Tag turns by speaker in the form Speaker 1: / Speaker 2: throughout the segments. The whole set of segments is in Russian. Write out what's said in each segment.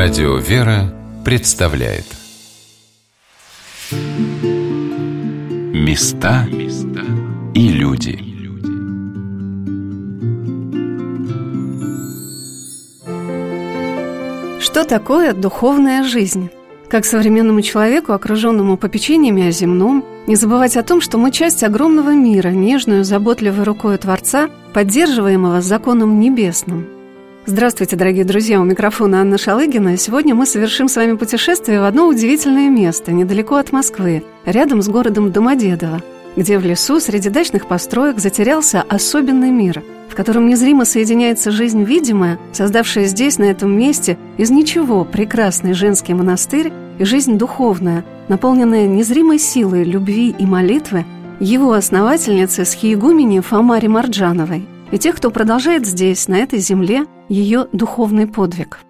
Speaker 1: Радио «Вера» представляет. Места и люди.
Speaker 2: Что такое духовная жизнь? Как современному человеку, окруженному попечениями о земном, не забывать о том, что мы часть огромного мира, нежную, заботливой рукой Творца, поддерживаемого законом небесным – Здравствуйте, дорогие друзья! У микрофона Анна Шалыгина. Сегодня мы совершим с вами путешествие в одно удивительное место, недалеко от Москвы, рядом с городом Домодедово, где в лесу среди дачных построек затерялся особенный мир, в котором незримо соединяется жизнь видимая, создавшая здесь, на этом месте, из ничего прекрасный женский монастырь и жизнь духовная, наполненная незримой силой любви и молитвы его основательницы схиегумени Фомари Марджановой – и тех, кто продолжает здесь, на этой земле, ее духовный подвиг.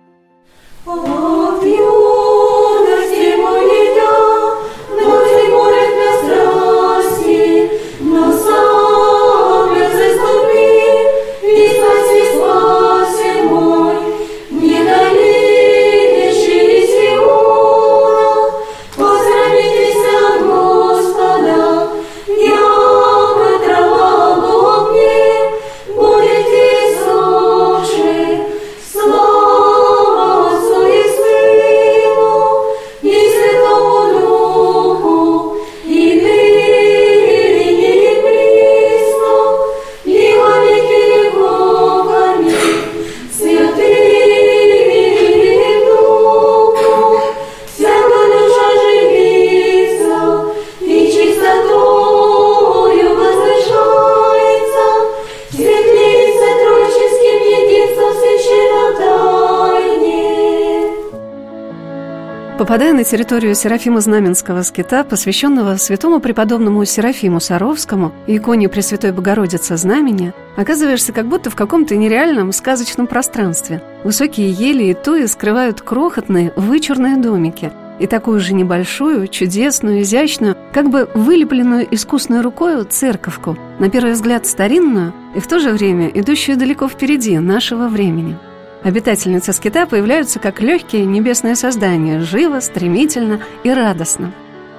Speaker 2: Попадая на территорию Серафима Знаменского скита, посвященного святому преподобному Серафиму Саровскому иконе Пресвятой Богородицы Знамени, оказываешься как будто в каком-то нереальном сказочном пространстве. Высокие ели и туи скрывают крохотные, вычурные домики и такую же небольшую, чудесную, изящную, как бы вылепленную искусной рукой церковку, на первый взгляд старинную и в то же время идущую далеко впереди нашего времени – Обитательницы скита появляются как легкие небесные создания, живо, стремительно и радостно.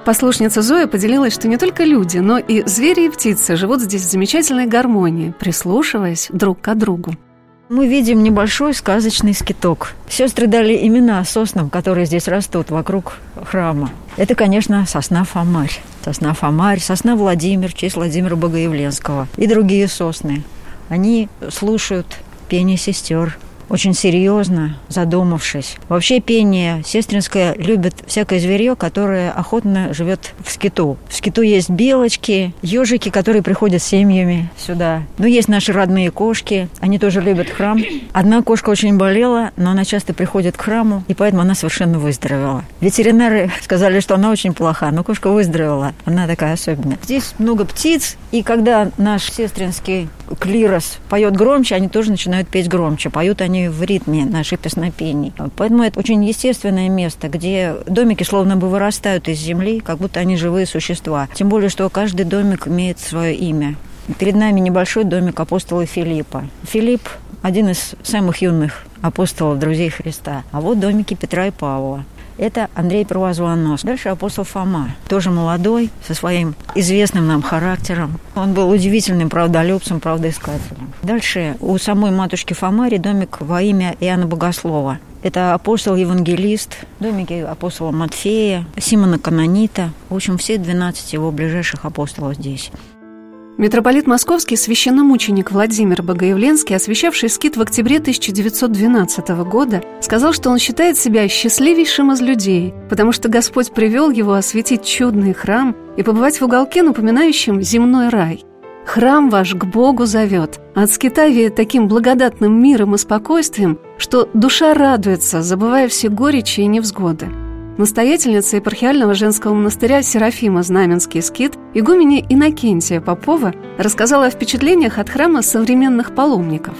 Speaker 2: Послушница Зоя поделилась, что не только люди, но и звери и птицы живут здесь в замечательной гармонии, прислушиваясь друг к другу.
Speaker 3: Мы видим небольшой сказочный скиток. Сестры дали имена соснам, которые здесь растут вокруг храма. Это, конечно, сосна Фомарь. Сосна Фомарь, сосна Владимир, в честь Владимира Богоявленского и другие сосны. Они слушают пение сестер, очень серьезно задумавшись. Вообще пение сестринское любит всякое зверье, которое охотно живет в скиту. В скиту есть белочки, ежики, которые приходят семьями сюда. Но есть наши родные кошки, они тоже любят храм. Одна кошка очень болела, но она часто приходит к храму, и поэтому она совершенно выздоровела. Ветеринары сказали, что она очень плоха, но кошка выздоровела. Она такая особенная. Здесь много птиц, и когда наш сестринский клирос поет громче, они тоже начинают петь громче. Поют они в ритме наших песнопений. Поэтому это очень естественное место, где домики словно бы вырастают из земли, как будто они живые существа. Тем более, что каждый домик имеет свое имя. Перед нами небольшой домик апостола Филиппа. Филипп – один из самых юных апостолов, друзей Христа. А вот домики Петра и Павла. Это Андрей Первозвонос. Дальше апостол Фома, тоже молодой, со своим известным нам характером. Он был удивительным правдолюбцем, правдоискателем. Дальше у самой матушки Фомари домик во имя Иоанна Богослова. Это апостол-евангелист, домики апостола Матфея, Симона Канонита. В общем, все 12 его ближайших апостолов здесь.
Speaker 2: Митрополит Московский священномученик Владимир Богоявленский, освящавший скит в октябре 1912 года, сказал, что он считает себя счастливейшим из людей, потому что Господь привел его осветить чудный храм и побывать в уголке, напоминающем земной рай. Храм ваш к Богу зовет, от скита веет таким благодатным миром и спокойствием, что душа радуется, забывая все горечи и невзгоды. Настоятельница епархиального женского монастыря Серафима Знаменский скит, игуменя Иннокентия Попова, рассказала о впечатлениях от храма современных паломников.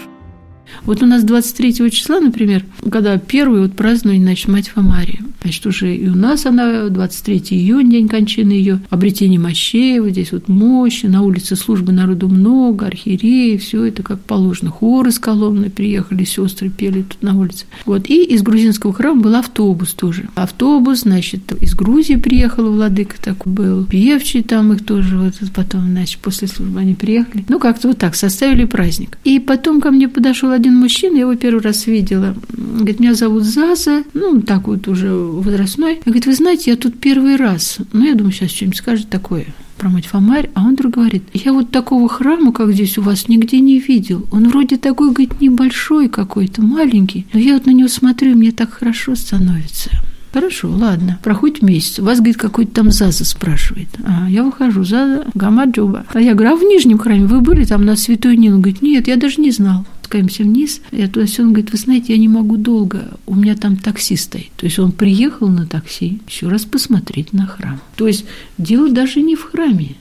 Speaker 4: Вот у нас 23 числа, например, когда первый вот праздновали, значит, Мать Фомарию. Значит, уже и у нас она 23 июня, день кончины ее, обретение мощей, вот здесь вот мощи, на улице службы народу много, архиереи, все это как положено. Хоры с Коломны приехали, сестры пели тут на улице. Вот, и из грузинского храма был автобус тоже. Автобус, значит, из Грузии приехал владыка такой был, певчий там их тоже, вот потом, значит, после службы они приехали. Ну, как-то вот так, составили праздник. И потом ко мне подошел один мужчина, я его первый раз видела. Говорит, меня зовут Заза, ну, так вот уже возрастной. Я говорит, вы знаете, я тут первый раз. Ну, я думаю, сейчас что-нибудь скажет такое про мать Фомарь, а он вдруг говорит, я вот такого храма, как здесь у вас, нигде не видел. Он вроде такой, говорит, небольшой какой-то, маленький, но я вот на него смотрю, и мне так хорошо становится. Хорошо, ладно. Проходит месяц. Вас, говорит, какой-то там Заза спрашивает. А, я выхожу. Заза, Гамаджуба. А я говорю, а в Нижнем храме вы были там на Святой? Он говорит, нет, я даже не знал спускаемся вниз, я туда все, он говорит, вы знаете, я не могу долго, у меня там такси стоит. То есть он приехал на такси еще раз посмотреть на храм. То есть дело даже не в храме,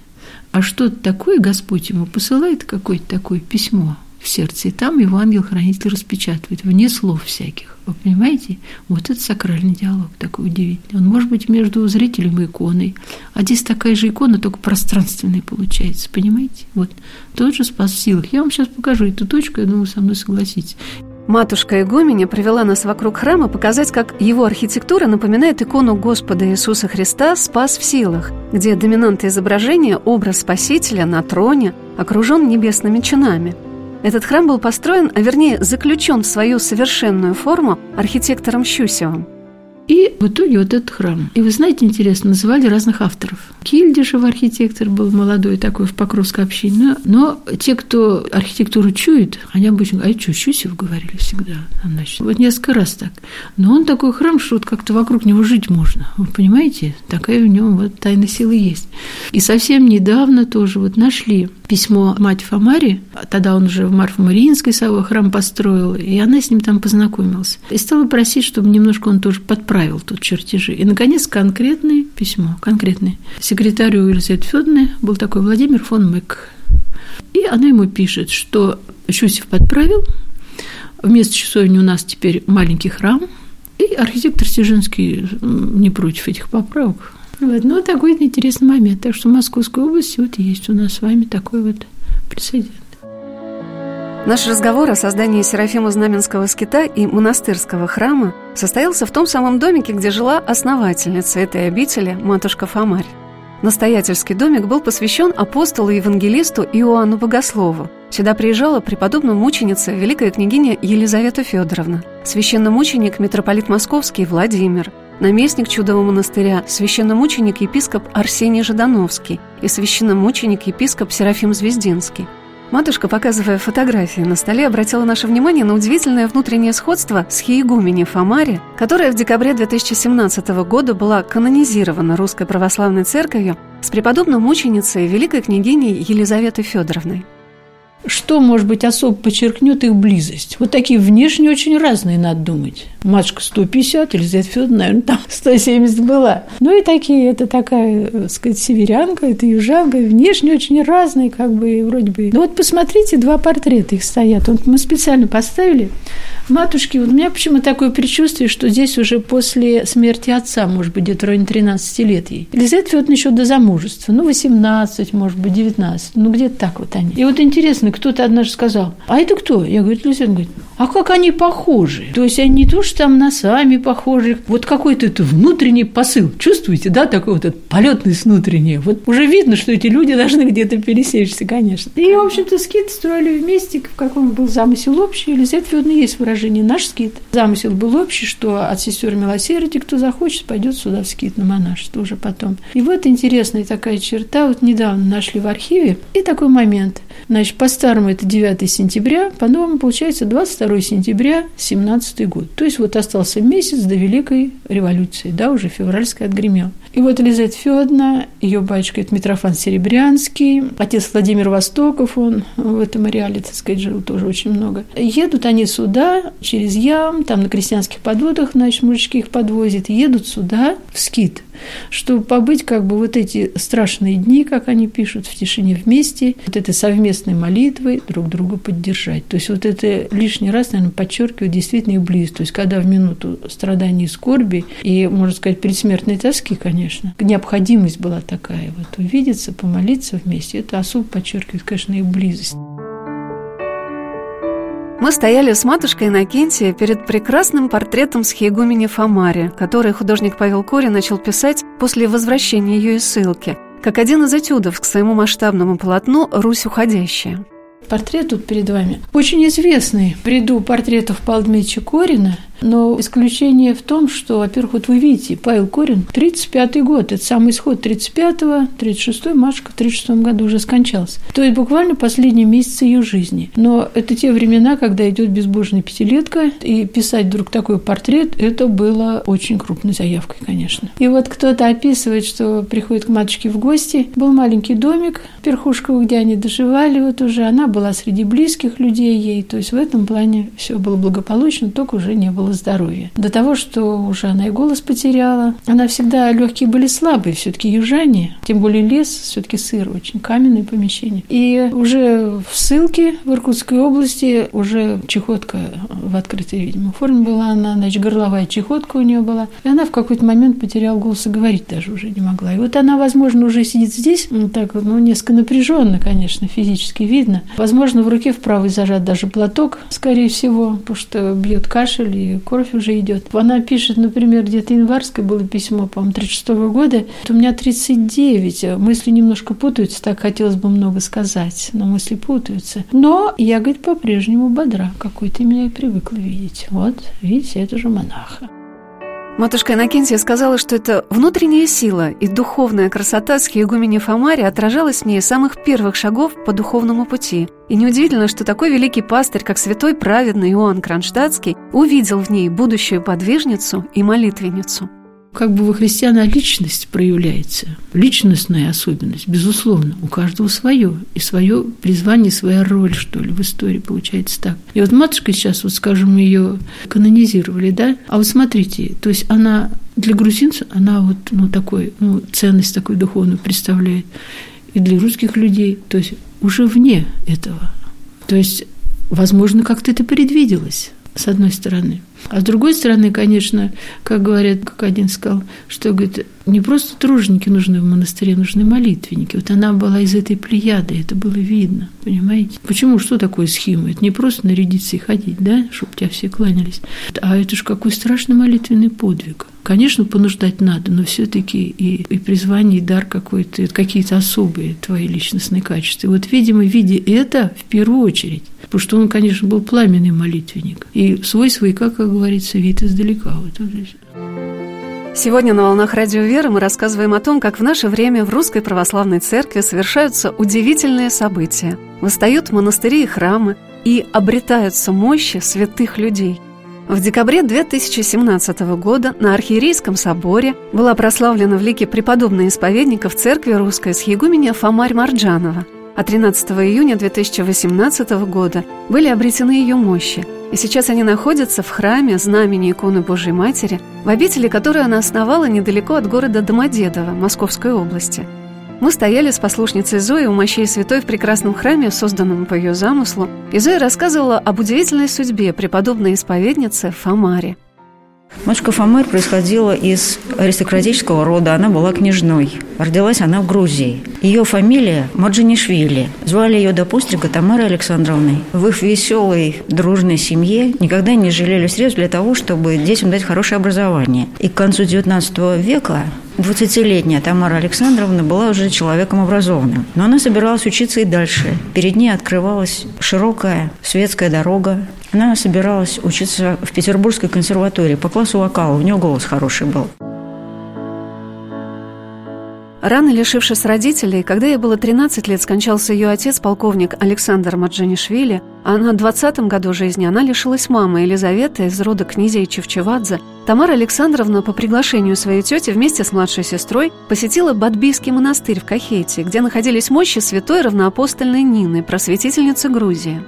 Speaker 4: а что-то такое Господь ему посылает какое-то такое письмо в сердце, и там его ангел-хранитель распечатывает, вне слов всяких. Вы понимаете? Вот это сакральный диалог такой удивительный. Он может быть между зрителем и иконой. А здесь такая же икона, только пространственная получается. Понимаете? Вот тот же спас в силах. Я вам сейчас покажу эту точку, я думаю, со мной согласитесь.
Speaker 2: Матушка Игуменя привела нас вокруг храма показать, как его архитектура напоминает икону Господа Иисуса Христа «Спас в силах», где доминанта изображения – образ Спасителя на троне, окружен небесными чинами – этот храм был построен, а вернее заключен в свою совершенную форму архитектором Щусевым –
Speaker 4: и в итоге вот этот храм. И вы знаете, интересно, называли разных авторов. Кильдишев архитектор был молодой такой в Покровской общине. Но те, кто архитектуру чует, они обычно а что, Щусев говорили всегда. Значит, вот несколько раз так. Но он такой храм, что вот как-то вокруг него жить можно. Вы понимаете? Такая в нем вот тайна силы есть. И совсем недавно тоже вот нашли письмо мать Фомари, тогда он уже в Марфо-Мариинской свой храм построил, и она с ним там познакомилась. И стала просить, чтобы немножко он тоже подправил тут чертежи. И, наконец, конкретное письмо, конкретное. Секретарю Елизаветы Федоровны был такой Владимир фон Мэк. И она ему пишет, что Щусев подправил, вместо часовни у нас теперь маленький храм, и архитектор Стежинский не против этих поправок. Вот. Ну, такой интересный момент. Так что в Московской области вот есть у нас с вами такой вот прецедент.
Speaker 2: Наш разговор о создании Серафима Знаменского скита и монастырского храма состоялся в том самом домике, где жила основательница этой обители, матушка Фомарь. Настоятельский домик был посвящен апостолу и евангелисту Иоанну Богослову. Сюда приезжала преподобная мученица, великая княгиня Елизавета Федоровна, священномученик митрополит Московский Владимир, наместник чудового монастыря, священномученик епископ Арсений Жидановский и священномученик епископ Серафим Звездинский. Матушка, показывая фотографии на столе, обратила наше внимание на удивительное внутреннее сходство с Хиегумени Фомари, которая в декабре 2017 года была канонизирована Русской Православной Церковью с преподобной мученицей великой княгиней Елизаветой Федоровной.
Speaker 4: Что, может быть, особо подчеркнет их близость? Вот такие внешне очень разные, надо думать. Матушка 150, Елизавета Федоровна, наверное, там 170 была. Ну и такие, это такая, так сказать, северянка, это южанка, внешне очень разные, как бы, вроде бы. Ну вот посмотрите, два портрета их стоят. Вот мы специально поставили. Матушки, вот у меня почему такое предчувствие, что здесь уже после смерти отца, может быть, где-то районе 13 лет ей. Елизавета Федоровна еще до замужества, ну, 18, может быть, 19, ну, где-то так вот они. И вот интересно, кто-то однажды сказал, а это кто? Я говорю, Елизавета говорит, а как они похожи? То есть они не то, что там носами похожи, вот какой-то это внутренний посыл. Чувствуете, да, такой вот этот полетность внутренний. Вот уже видно, что эти люди должны где-то пересечься, конечно. И, в общем-то, скид строили вместе, в каком был замысел общий. Елизавета Федоровна есть выражение «наш скид». Замысел был общий, что от сестер милосердия, кто захочет, пойдет сюда в скид на монашество уже потом. И вот интересная такая черта, вот недавно нашли в архиве, и такой момент. Значит, по-старому это 9 сентября, по-новому получается 22 сентября 17 год. То есть вот остался месяц до Великой революции, да, уже февральская отгремел. И вот Елизавета Федоровна, ее батюшка это Митрофан Серебрянский, отец Владимир Востоков, он в этом ареале, так сказать, жил тоже очень много. Едут они сюда, через Ям, там на крестьянских подводах, значит, мужички их подвозят, едут сюда в Скит. Чтобы побыть как бы вот эти страшные дни, как они пишут, в тишине вместе, вот этой совместной молитвой друг друга поддержать. То есть вот это лишний раз, наверное, подчеркивает действительно их близость. То есть когда в минуту страданий и скорби и, можно сказать, предсмертной тоски, конечно, необходимость была такая вот увидеться, помолиться вместе, это особо подчеркивает, конечно, их близость.
Speaker 2: Мы стояли с матушкой Иннокентия перед прекрасным портретом схиегумени Фомари, который художник Павел Кори начал писать после возвращения ее из ссылки, как один из этюдов к своему масштабному полотну «Русь уходящая».
Speaker 4: Портрет тут перед вами очень известный в ряду портретов Павла Дмитриевича Корина – но исключение в том, что, во-первых, вот вы видите, Павел Корин, 35-й год, это самый исход 35-го, 36-й, Машка в 36-м году уже скончался. То есть буквально последние месяцы ее жизни. Но это те времена, когда идет безбожная пятилетка, и писать вдруг такой портрет, это было очень крупной заявкой, конечно. И вот кто-то описывает, что приходит к матушке в гости, был маленький домик в Перхушково, где они доживали вот уже, она была среди близких людей ей, то есть в этом плане все было благополучно, только уже не было здоровья. До того, что уже она и голос потеряла. Она всегда, легкие были слабые, все-таки южане, тем более лес, все-таки сыр, очень каменное помещение. И уже в ссылке в Иркутской области уже чехотка в открытой, видимо, форме была она, значит, горловая чехотка у нее была. И она в какой-то момент потеряла голос и говорить даже уже не могла. И вот она, возможно, уже сидит здесь, ну, так, ну, несколько напряженно, конечно, физически видно. Возможно, в руке в правой зажат даже платок, скорее всего, потому что бьет кашель и кровь уже идет. Она пишет, например, где-то январское было письмо, по-моему, 36 -го года. У меня 39, мысли немножко путаются, так хотелось бы много сказать, но мысли путаются. Но я, говорит, по-прежнему бодра, какой ты меня и привыкла видеть. Вот, видите, это же монаха.
Speaker 2: Матушка Иннокентия сказала, что это внутренняя сила и духовная красота схиегумени Фомари отражалась в ней самых первых шагов по духовному пути. И неудивительно, что такой великий пастырь, как святой праведный Иоанн Кронштадтский, увидел в ней будущую подвижницу и молитвенницу
Speaker 4: как бы во христиана личность проявляется, личностная особенность, безусловно, у каждого свое, и свое призвание, своя роль, что ли, в истории получается так. И вот матушка сейчас, вот скажем, ее канонизировали, да, а вот смотрите, то есть она для грузинцев, она вот, ну, такой, ну, ценность такой духовную представляет, и для русских людей, то есть уже вне этого. То есть, возможно, как-то это предвиделось, с одной стороны. А с другой стороны, конечно, как говорят, как один сказал, что, говорит, не просто труженики нужны в монастыре, нужны молитвенники. Вот она была из этой плеяды, это было видно, понимаете? Почему, что такое схема? Это не просто нарядиться и ходить, да, чтобы тебя все кланялись. А это же какой страшный молитвенный подвиг. Конечно, понуждать надо, но все-таки и, и призвание, и дар какой-то, какие-то особые твои личностные качества. И вот, видимо, видя это в первую очередь, потому что он, конечно, был пламенный молитвенник. И свой свояка, как говорится, вид издалека. Здесь.
Speaker 2: Сегодня на «Волнах Радио Веры» мы рассказываем о том, как в наше время в Русской Православной Церкви совершаются удивительные события. Восстают монастыри и храмы, и обретаются мощи святых людей. В декабре 2017 года на Архиерейском соборе была прославлена в лике преподобная исповедника в церкви русской схиегуменя Фомарь Марджанова, а 13 июня 2018 года были обретены ее мощи – и сейчас они находятся в храме знамени иконы Божьей Матери, в обители, которую она основала недалеко от города Домодедово, Московской области. Мы стояли с послушницей Зоей у мощей святой в прекрасном храме, созданном по ее замыслу, и Зоя рассказывала об удивительной судьбе преподобной исповедницы Фомари –
Speaker 3: Матушка Фомер происходила из аристократического рода, она была княжной. Родилась она в Грузии. Ее фамилия Маджинишвили. Звали ее до пострига Тамарой Александровной. В их веселой, дружной семье никогда не жалели средств для того, чтобы детям дать хорошее образование. И к концу XIX века 20-летняя Тамара Александровна была уже человеком образованным. Но она собиралась учиться и дальше. Перед ней открывалась широкая светская дорога. Она собиралась учиться в Петербургской консерватории по классу вокала. У нее голос хороший был.
Speaker 2: Рано лишившись родителей, когда ей было 13 лет, скончался ее отец, полковник Александр Маджанишвили, а на 20-м году жизни она лишилась мамы Елизаветы из рода князей Чевчевадзе. Тамара Александровна по приглашению своей тети вместе с младшей сестрой посетила Бадбийский монастырь в Кахете, где находились мощи святой равноапостольной Нины, просветительницы Грузии.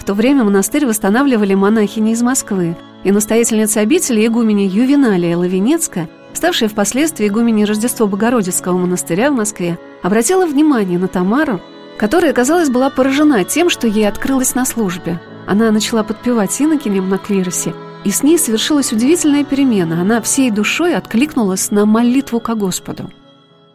Speaker 2: В то время монастырь восстанавливали монахини из Москвы, и настоятельница обители игумени Ювеналия Лавинецкая ставшая впоследствии игуменей Рождество Богородицкого монастыря в Москве, обратила внимание на Тамару, которая, казалось, была поражена тем, что ей открылось на службе. Она начала подпевать инокинем на клиросе, и с ней совершилась удивительная перемена. Она всей душой откликнулась на молитву ко Господу.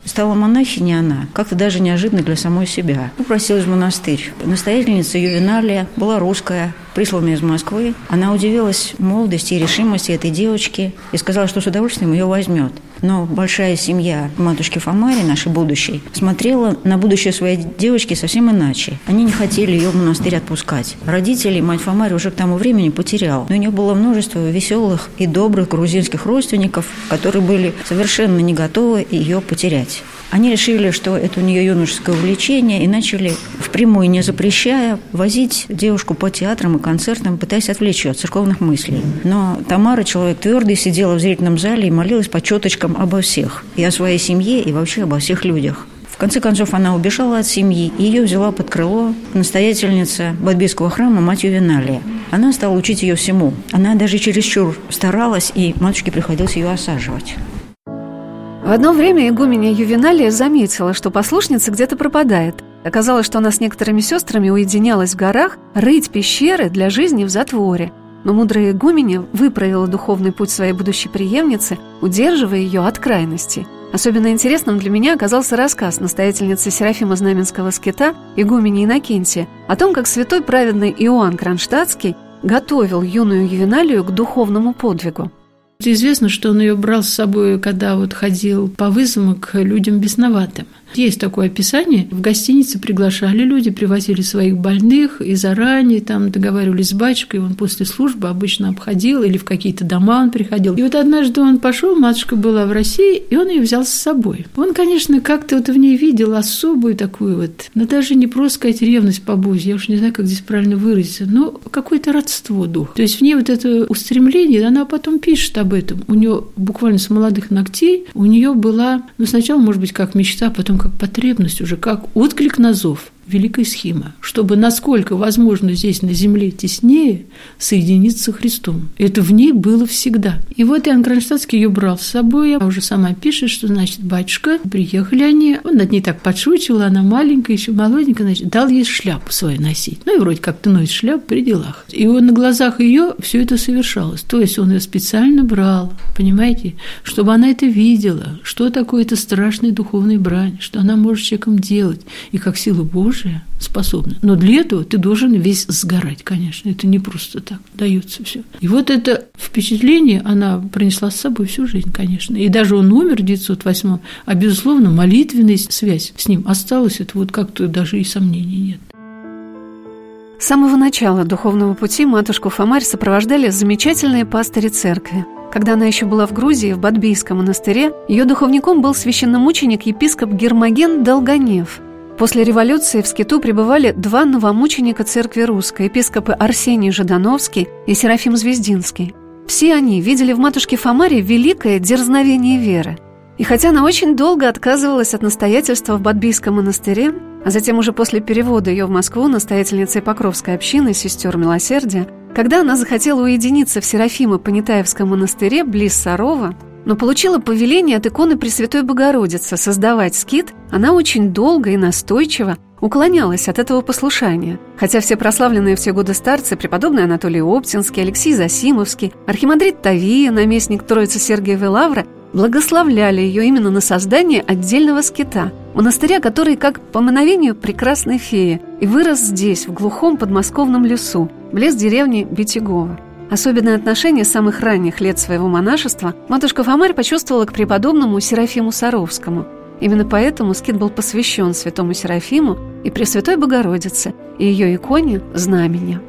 Speaker 3: Стала монахиней она, как-то даже неожиданно для самой себя. Попросилась в монастырь. Настоятельница Ювеналия была русская, присланная из Москвы. Она удивилась молодости и решимости этой девочки и сказала, что с удовольствием ее возьмет. Но большая семья матушки Фомари, нашей будущей, смотрела на будущее своей девочки совсем иначе. Они не хотели ее в монастырь отпускать. Родители мать Фомари уже к тому времени потерял. Но у нее было множество веселых и добрых грузинских родственников, которые были совершенно не готовы ее потерять. Они решили, что это у нее юношеское увлечение, и начали впрямую, не запрещая, возить девушку по театрам и концертам, пытаясь отвлечь ее от церковных мыслей. Но Тамара, человек твердый, сидела в зрительном зале и молилась по четочкам обо всех. И о своей семье, и вообще обо всех людях. В конце концов, она убежала от семьи, и ее взяла под крыло настоятельница Бадбийского храма мать Ювеналия. Она стала учить ее всему. Она даже чересчур старалась, и матушке приходилось ее осаживать.
Speaker 2: В одно время игуменя Ювеналия заметила, что послушница где-то пропадает. Оказалось, что она с некоторыми сестрами уединялась в горах рыть пещеры для жизни в затворе. Но мудрая игуменя выправила духовный путь своей будущей преемницы, удерживая ее от крайности. Особенно интересным для меня оказался рассказ настоятельницы Серафима Знаменского скита игумени Иннокентия о том, как святой праведный Иоанн Кронштадтский готовил юную Ювеналию к духовному подвигу.
Speaker 4: Известно, что он ее брал с собой, когда вот ходил по вызовам к людям бесноватым. Есть такое описание. В гостинице приглашали люди, привозили своих больных и заранее там договаривались с батюшкой. Он после службы обычно обходил или в какие-то дома он приходил. И вот однажды он пошел, матушка была в России, и он ее взял с собой. Он, конечно, как-то вот в ней видел особую такую вот, но даже не просто сказать ревность по Бозе, я уж не знаю, как здесь правильно выразиться, но какое-то родство дух. То есть в ней вот это устремление, она потом пишет об этом. У нее буквально с молодых ногтей у нее была, ну сначала, может быть, как мечта, потом как потребность уже, как отклик на зов великой схемы, чтобы насколько возможно здесь на земле теснее соединиться с Христом. Это в ней было всегда. И вот Иоанн Кронштадтский ее брал с собой, а уже сама пишет, что, значит, батюшка, приехали они, он над ней так подшучивал, она маленькая, еще молоденькая, значит, дал ей шляпу свою носить. Ну и вроде как-то носит шляпу при делах. И он на глазах ее все это совершалось. То есть он ее специально брал, понимаете, чтобы она это видела, что такое это страшная духовная брань, что она может человеком делать, и как сила Божия оружие способна. Но для этого ты должен весь сгорать, конечно. Это не просто так дается все. И вот это впечатление она принесла с собой всю жизнь, конечно. И даже он умер в 908 а, безусловно, молитвенная связь с ним осталась. Это вот как-то даже и сомнений нет.
Speaker 2: С самого начала духовного пути матушку Фомарь сопровождали замечательные пастыри церкви. Когда она еще была в Грузии, в Бадбийском монастыре, ее духовником был священномученик епископ Гермоген Долгонев – После революции в Скиту пребывали два новомученика церкви русской, епископы Арсений Жидановский и Серафим Звездинский. Все они видели в матушке Фомаре великое дерзновение веры. И хотя она очень долго отказывалась от настоятельства в Бадбийском монастыре, а затем уже после перевода ее в Москву настоятельницей Покровской общины сестер Милосердия, когда она захотела уединиться в Серафимо-Понятаевском монастыре близ Сарова, но получила повеление от иконы Пресвятой Богородицы создавать скит, она очень долго и настойчиво уклонялась от этого послушания. Хотя все прославленные все годы старцы, преподобный Анатолий Оптинский, Алексей Засимовский, архимандрит Тавия, наместник Троицы Сергиевой Лавры, благословляли ее именно на создание отдельного скита, монастыря, который, как по мановению прекрасной феи, и вырос здесь, в глухом подмосковном лесу, близ деревни Битягова. Особенное отношение с самых ранних лет своего монашества матушка Фомарь почувствовала к преподобному Серафиму Саровскому. Именно поэтому скит был посвящен святому Серафиму и Пресвятой Богородице и ее иконе знамения.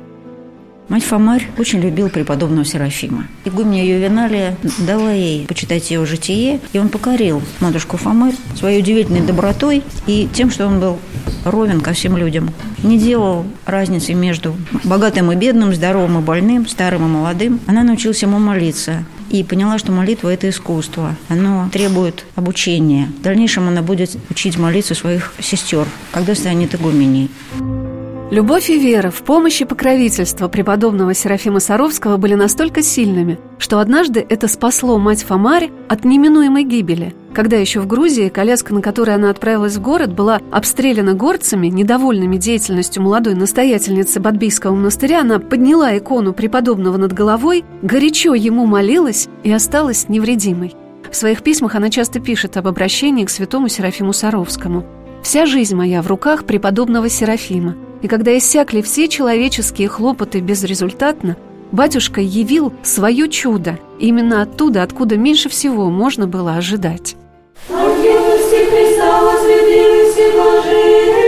Speaker 3: Мать Фомарь очень любил преподобного Серафима. Игуменя Ювеналия дала ей почитать его житие, и он покорил матушку Фомарь своей удивительной добротой и тем, что он был ровен ко всем людям. Не делал разницы между богатым и бедным, здоровым и больным, старым и молодым. Она научилась ему молиться и поняла, что молитва – это искусство. Оно требует обучения. В дальнейшем она будет учить молиться своих сестер, когда станет игуменей.
Speaker 2: Любовь и вера в помощь и покровительство преподобного Серафима Саровского были настолько сильными, что однажды это спасло мать Фомари от неминуемой гибели. Когда еще в Грузии коляска, на которой она отправилась в город, была обстреляна горцами, недовольными деятельностью молодой настоятельницы Бадбийского монастыря, она подняла икону преподобного над головой, горячо ему молилась и осталась невредимой. В своих письмах она часто пишет об обращении к святому Серафиму Саровскому. «Вся жизнь моя в руках преподобного Серафима. И когда иссякли все человеческие хлопоты безрезультатно, батюшка явил свое чудо именно оттуда, откуда меньше всего можно было ожидать. Христа возлюбились и блаженные,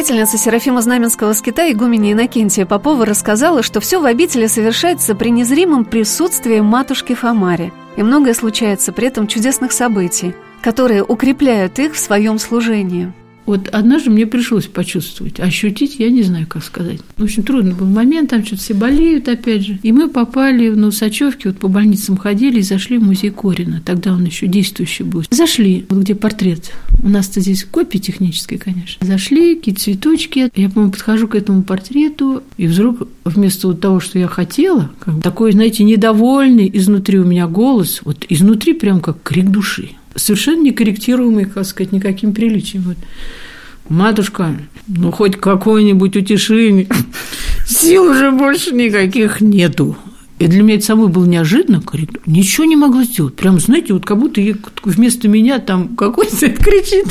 Speaker 2: настоятельница Серафима Знаменского скита игуменя Иннокентия Попова рассказала, что все в обители совершается при незримом присутствии матушки Фомари, и многое случается при этом чудесных событий – которые укрепляют их в своем служении.
Speaker 4: Вот однажды мне пришлось почувствовать, ощутить, я не знаю, как сказать. В общем, трудный был момент, там что-то все болеют, опять же. И мы попали на Усачевке, вот по больницам ходили и зашли в музей Корина. Тогда он еще действующий был. Зашли, вот где портрет. У нас-то здесь копия техническая, конечно. Зашли, какие-то цветочки. Я, по-моему, подхожу к этому портрету, и вдруг вместо вот того, что я хотела, как такой, знаете, недовольный изнутри у меня голос, вот изнутри прям как крик души совершенно некорректируемый, как сказать, никаким приличием. Вот. Матушка, ну хоть какое-нибудь утешение, сил уже больше никаких нету. И для меня это самой было неожиданно, ничего не могла сделать. Прям, знаете, вот как будто вместо меня там какой-то кричит.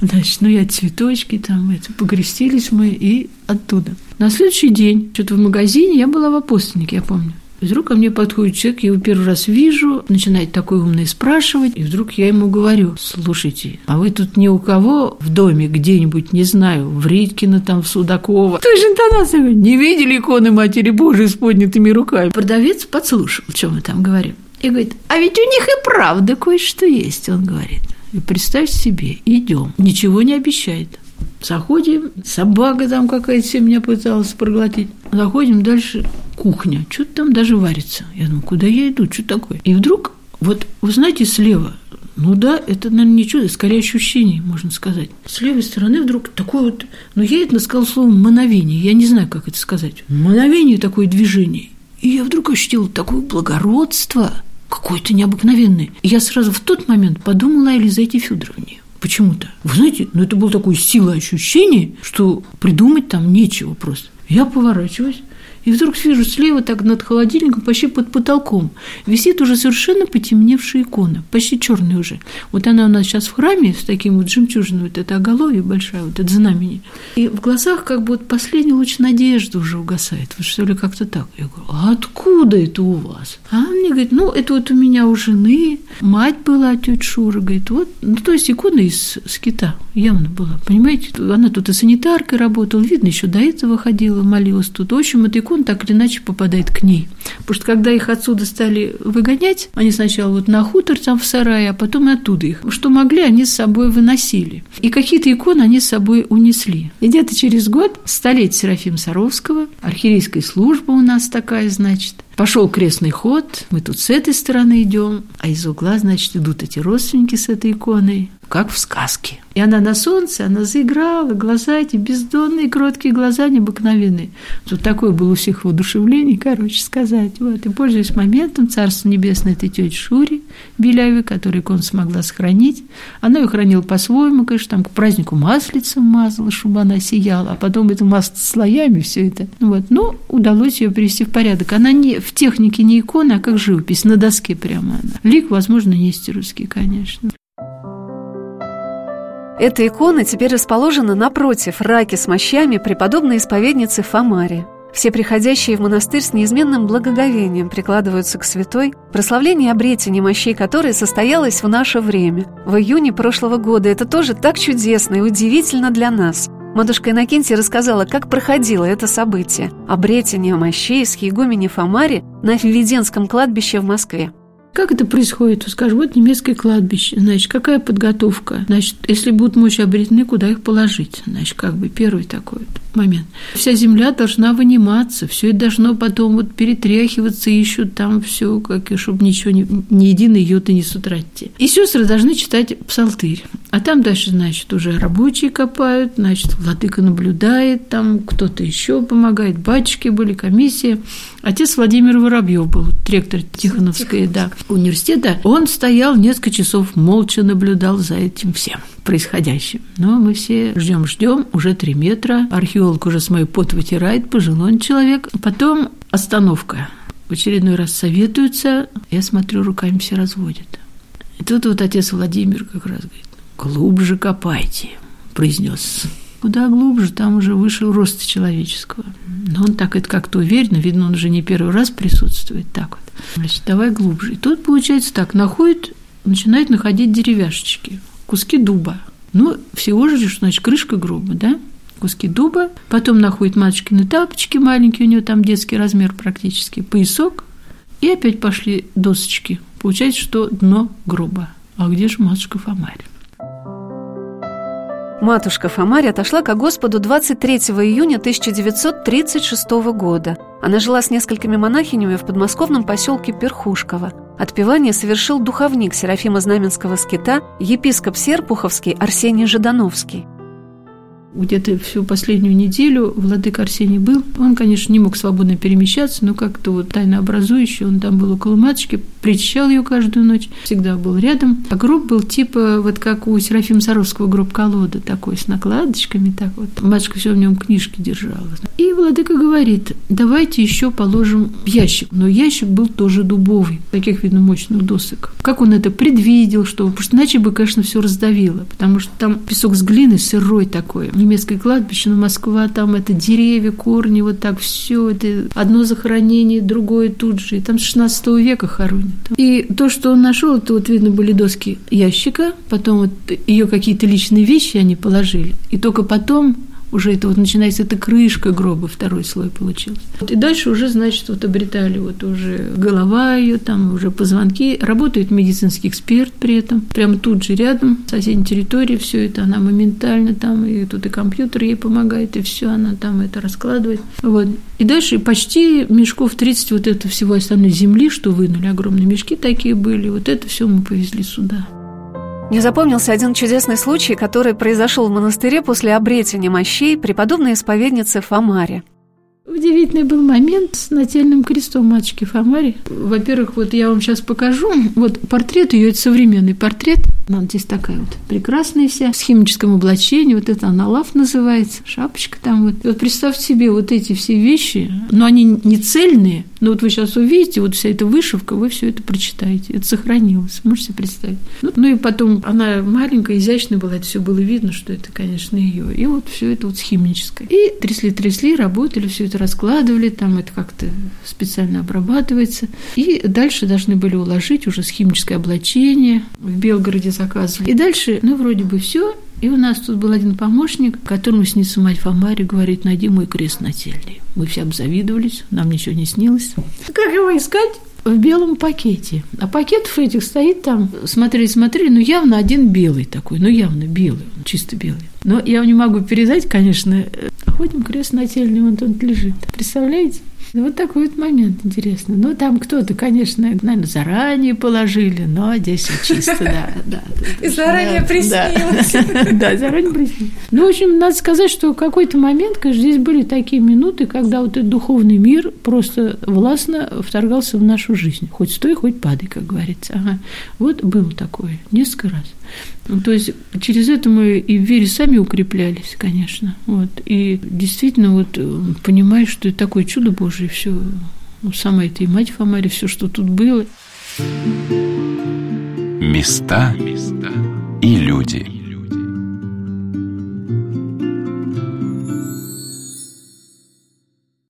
Speaker 4: Значит, ну я цветочки там, это, погрестились мы и оттуда. На следующий день, что-то в магазине, я была в апостольнике, я помню. И вдруг ко мне подходит человек, я его первый раз вижу, начинает такой умный спрашивать, и вдруг я ему говорю, слушайте, а вы тут ни у кого в доме где-нибудь, не знаю, в Редькино, там, в Судакова, той же интонацией, не видели иконы Матери Божией с поднятыми руками? Продавец подслушал, что мы там говорим. И говорит, а ведь у них и правда кое-что есть, он говорит. И представь себе, идем, ничего не обещает. Заходим, собака там какая-то меня пыталась проглотить. Заходим дальше, кухня, что-то там даже варится. Я думаю, куда я иду, что такое? И вдруг, вот, вы знаете, слева, ну да, это, наверное, не чудо, скорее ощущение, можно сказать. С левой стороны вдруг такое вот, ну я это сказал словом мановение, я не знаю, как это сказать. Мановение такое движение. И я вдруг ощутила такое благородство, какое-то необыкновенное. И я сразу в тот момент подумала о Елизавете Федоровне почему-то. Вы знаете, ну это было такое сила ощущение, что придумать там нечего просто. Я поворачиваюсь, и вдруг вижу слева, так над холодильником, почти под потолком, висит уже совершенно потемневшая икона, почти черная уже. Вот она у нас сейчас в храме с таким вот жемчужиной, вот это оголовье большое, вот это знамени. И в глазах как бы вот последний луч надежды уже угасает. Вот что ли как-то так. Я говорю, а откуда это у вас? А он мне говорит, ну, это вот у меня у жены, мать была, тетя Шура, говорит, вот, ну, то есть икона из скита явно была, понимаете? Она тут и санитаркой работала, видно, еще до этого ходила, молилась тут. В общем, эта икона так или иначе попадает к ней. Потому что когда их отсюда стали выгонять, они сначала вот на хутор там в сарае, а потом и оттуда их. Что могли, они с собой выносили. И какие-то иконы они с собой унесли. И где-то через год столетие Серафима Саровского, архиерейская служба у нас такая, значит, Пошел крестный ход, мы тут с этой стороны идем, а из угла, значит, идут эти родственники с этой иконой, как в сказке. И она на солнце, она заиграла, глаза эти бездонные, кроткие глаза необыкновенные. Тут такое было у всех воодушевление, короче сказать. Вот. И пользуясь моментом, Царство Небесное этой тете Шури Беляве, которую икону смогла сохранить, она ее хранила по-своему, конечно, там к празднику маслицем мазала, чтобы она сияла, а потом это масло слоями все это. Вот. Но удалось ее привести в порядок. Она не в технике не икона, а как живопись, на доске прямо она. Лик, возможно, нестеровский, конечно.
Speaker 2: Эта икона теперь расположена напротив раки с мощами преподобной исповедницы Фомари. Все приходящие в монастырь с неизменным благоговением прикладываются к святой, прославление обретения мощей которой состоялось в наше время. В июне прошлого года это тоже так чудесно и удивительно для нас. Матушка Иннокентия рассказала, как проходило это событие – обретение мощей с Егумени Фомари на Введенском кладбище в Москве.
Speaker 4: Как это происходит? Скажем, вот немецкое кладбище. Значит, какая подготовка? Значит, если будут мощи обретены, куда их положить? Значит, как бы первый такой вот момент. Вся земля должна выниматься, все это должно потом вот перетряхиваться, ищут там все, как и чтобы ничего, ни, ни единой йоты не сутратьте. И сестры должны читать псалтырь. А там дальше, значит, уже рабочие копают, значит, владыка наблюдает, там кто-то еще помогает, батюшки были, комиссия. Отец Владимир Воробьев был, ректор Тихоновской, да, университета. Он стоял несколько часов, молча наблюдал за этим всем происходящим. Но мы все ждем, ждем, уже три метра. Археолог уже с моей пот вытирает, пожилой человек. Потом остановка. В очередной раз советуются, я смотрю, руками все разводят. И тут вот отец Владимир как раз говорит, глубже копайте, произнес. Куда глубже, там уже выше роста человеческого. Но он так это как-то уверенно, видно, он уже не первый раз присутствует так вот. Значит, давай глубже. И тут получается так, находит, начинает находить деревяшечки, куски дуба. Ну, всего же, значит, крышка гроба, да? Куски дуба. Потом находит матушкины тапочки маленькие, у нее там детский размер практически, поясок. И опять пошли досочки. Получается, что дно гроба. А где же матушка Фомарь?
Speaker 2: Матушка Фомарь отошла ко Господу 23 июня 1936 года. Она жила с несколькими монахинями в подмосковном поселке Перхушково. Отпевание совершил духовник Серафима Знаменского скита, епископ Серпуховский Арсений Жидановский.
Speaker 4: Где-то всю последнюю неделю владыка Арсений был. Он, конечно, не мог свободно перемещаться, но как-то вот тайнообразующий, он там был около матушки, причащал ее каждую ночь, всегда был рядом. А гроб был типа вот как у Серафима Саровского гроб-колода, такой с накладочками, так вот. Матушка все в нем книжки держала. И владыка говорит, давайте еще положим ящик. Но ящик был тоже дубовый, таких, видно, мощных досок. Как он это предвидел, что, потому что иначе бы, конечно, все раздавило, потому что там песок с глины сырой такой, немецкое кладбище, но Москва, там это деревья, корни, вот так все, это одно захоронение, другое тут же, и там с 16 века хоронят. И то, что он нашел, это вот видно были доски ящика, потом вот ее какие-то личные вещи они положили, и только потом уже это вот начинается эта крышка гроба, второй слой получился. Вот, и дальше уже, значит, вот обретали вот уже голова ее, там уже позвонки. Работает медицинский эксперт при этом, прямо тут же рядом, в соседней территории, все это она моментально там, и тут и компьютер ей помогает, и все она там это раскладывает. Вот. И дальше почти мешков 30 вот это всего остальной земли, что вынули, огромные мешки такие были, вот это все мы повезли сюда.
Speaker 2: Мне запомнился один чудесный случай, который произошел в монастыре после обретения мощей преподобной исповедницы Фомари.
Speaker 4: Удивительный был момент с нательным крестом матушки Фомари. Во-первых, вот я вам сейчас покажу. Вот портрет ее, это современный портрет. Она здесь такая вот прекрасная вся, в химическом облачении. Вот это аналав называется, шапочка там вот. Вот представьте себе вот эти все вещи, но они не цельные, но вот вы сейчас увидите, вот вся эта вышивка, вы все это прочитаете. Это сохранилось, можете представить. Ну, ну и потом она маленькая, изящная была, это все было видно, что это, конечно, ее. И вот все это вот химическое. И трясли-трясли, работали, все это раскладывали, там это как-то специально обрабатывается. И дальше должны были уложить уже с химическое облачение. В Белгороде заказывали. И дальше, ну, вроде бы все. И у нас тут был один помощник, которому снится мать Фомари, говорит, найди мой крест нательный. Мы все обзавидовались, нам ничего не снилось. Как его искать? в белом пакете. А пакетов этих стоит там, смотрели, смотрели, ну явно один белый такой, ну явно белый, чисто белый. Но я не могу передать, конечно. Ходим крест нательный, он тут лежит. Представляете? Ну, вот такой вот момент интересный. Ну, там кто-то, конечно, наверное, заранее положили, но здесь чисто, да. да
Speaker 2: И заранее приснилось.
Speaker 4: Да, заранее приснилось. Ну, в общем, надо сказать, что в какой-то момент, конечно, здесь были такие минуты, когда вот этот духовный мир просто властно вторгался в нашу жизнь. Хоть стой, хоть падай, как говорится. Ага. Вот было такое несколько раз. То есть через это мы и в вере сами укреплялись, конечно. Вот. И действительно вот э, понимаешь, что это такое чудо Божие, все, ну, сама это и мать Фомари, все, что тут было.
Speaker 1: Места и люди.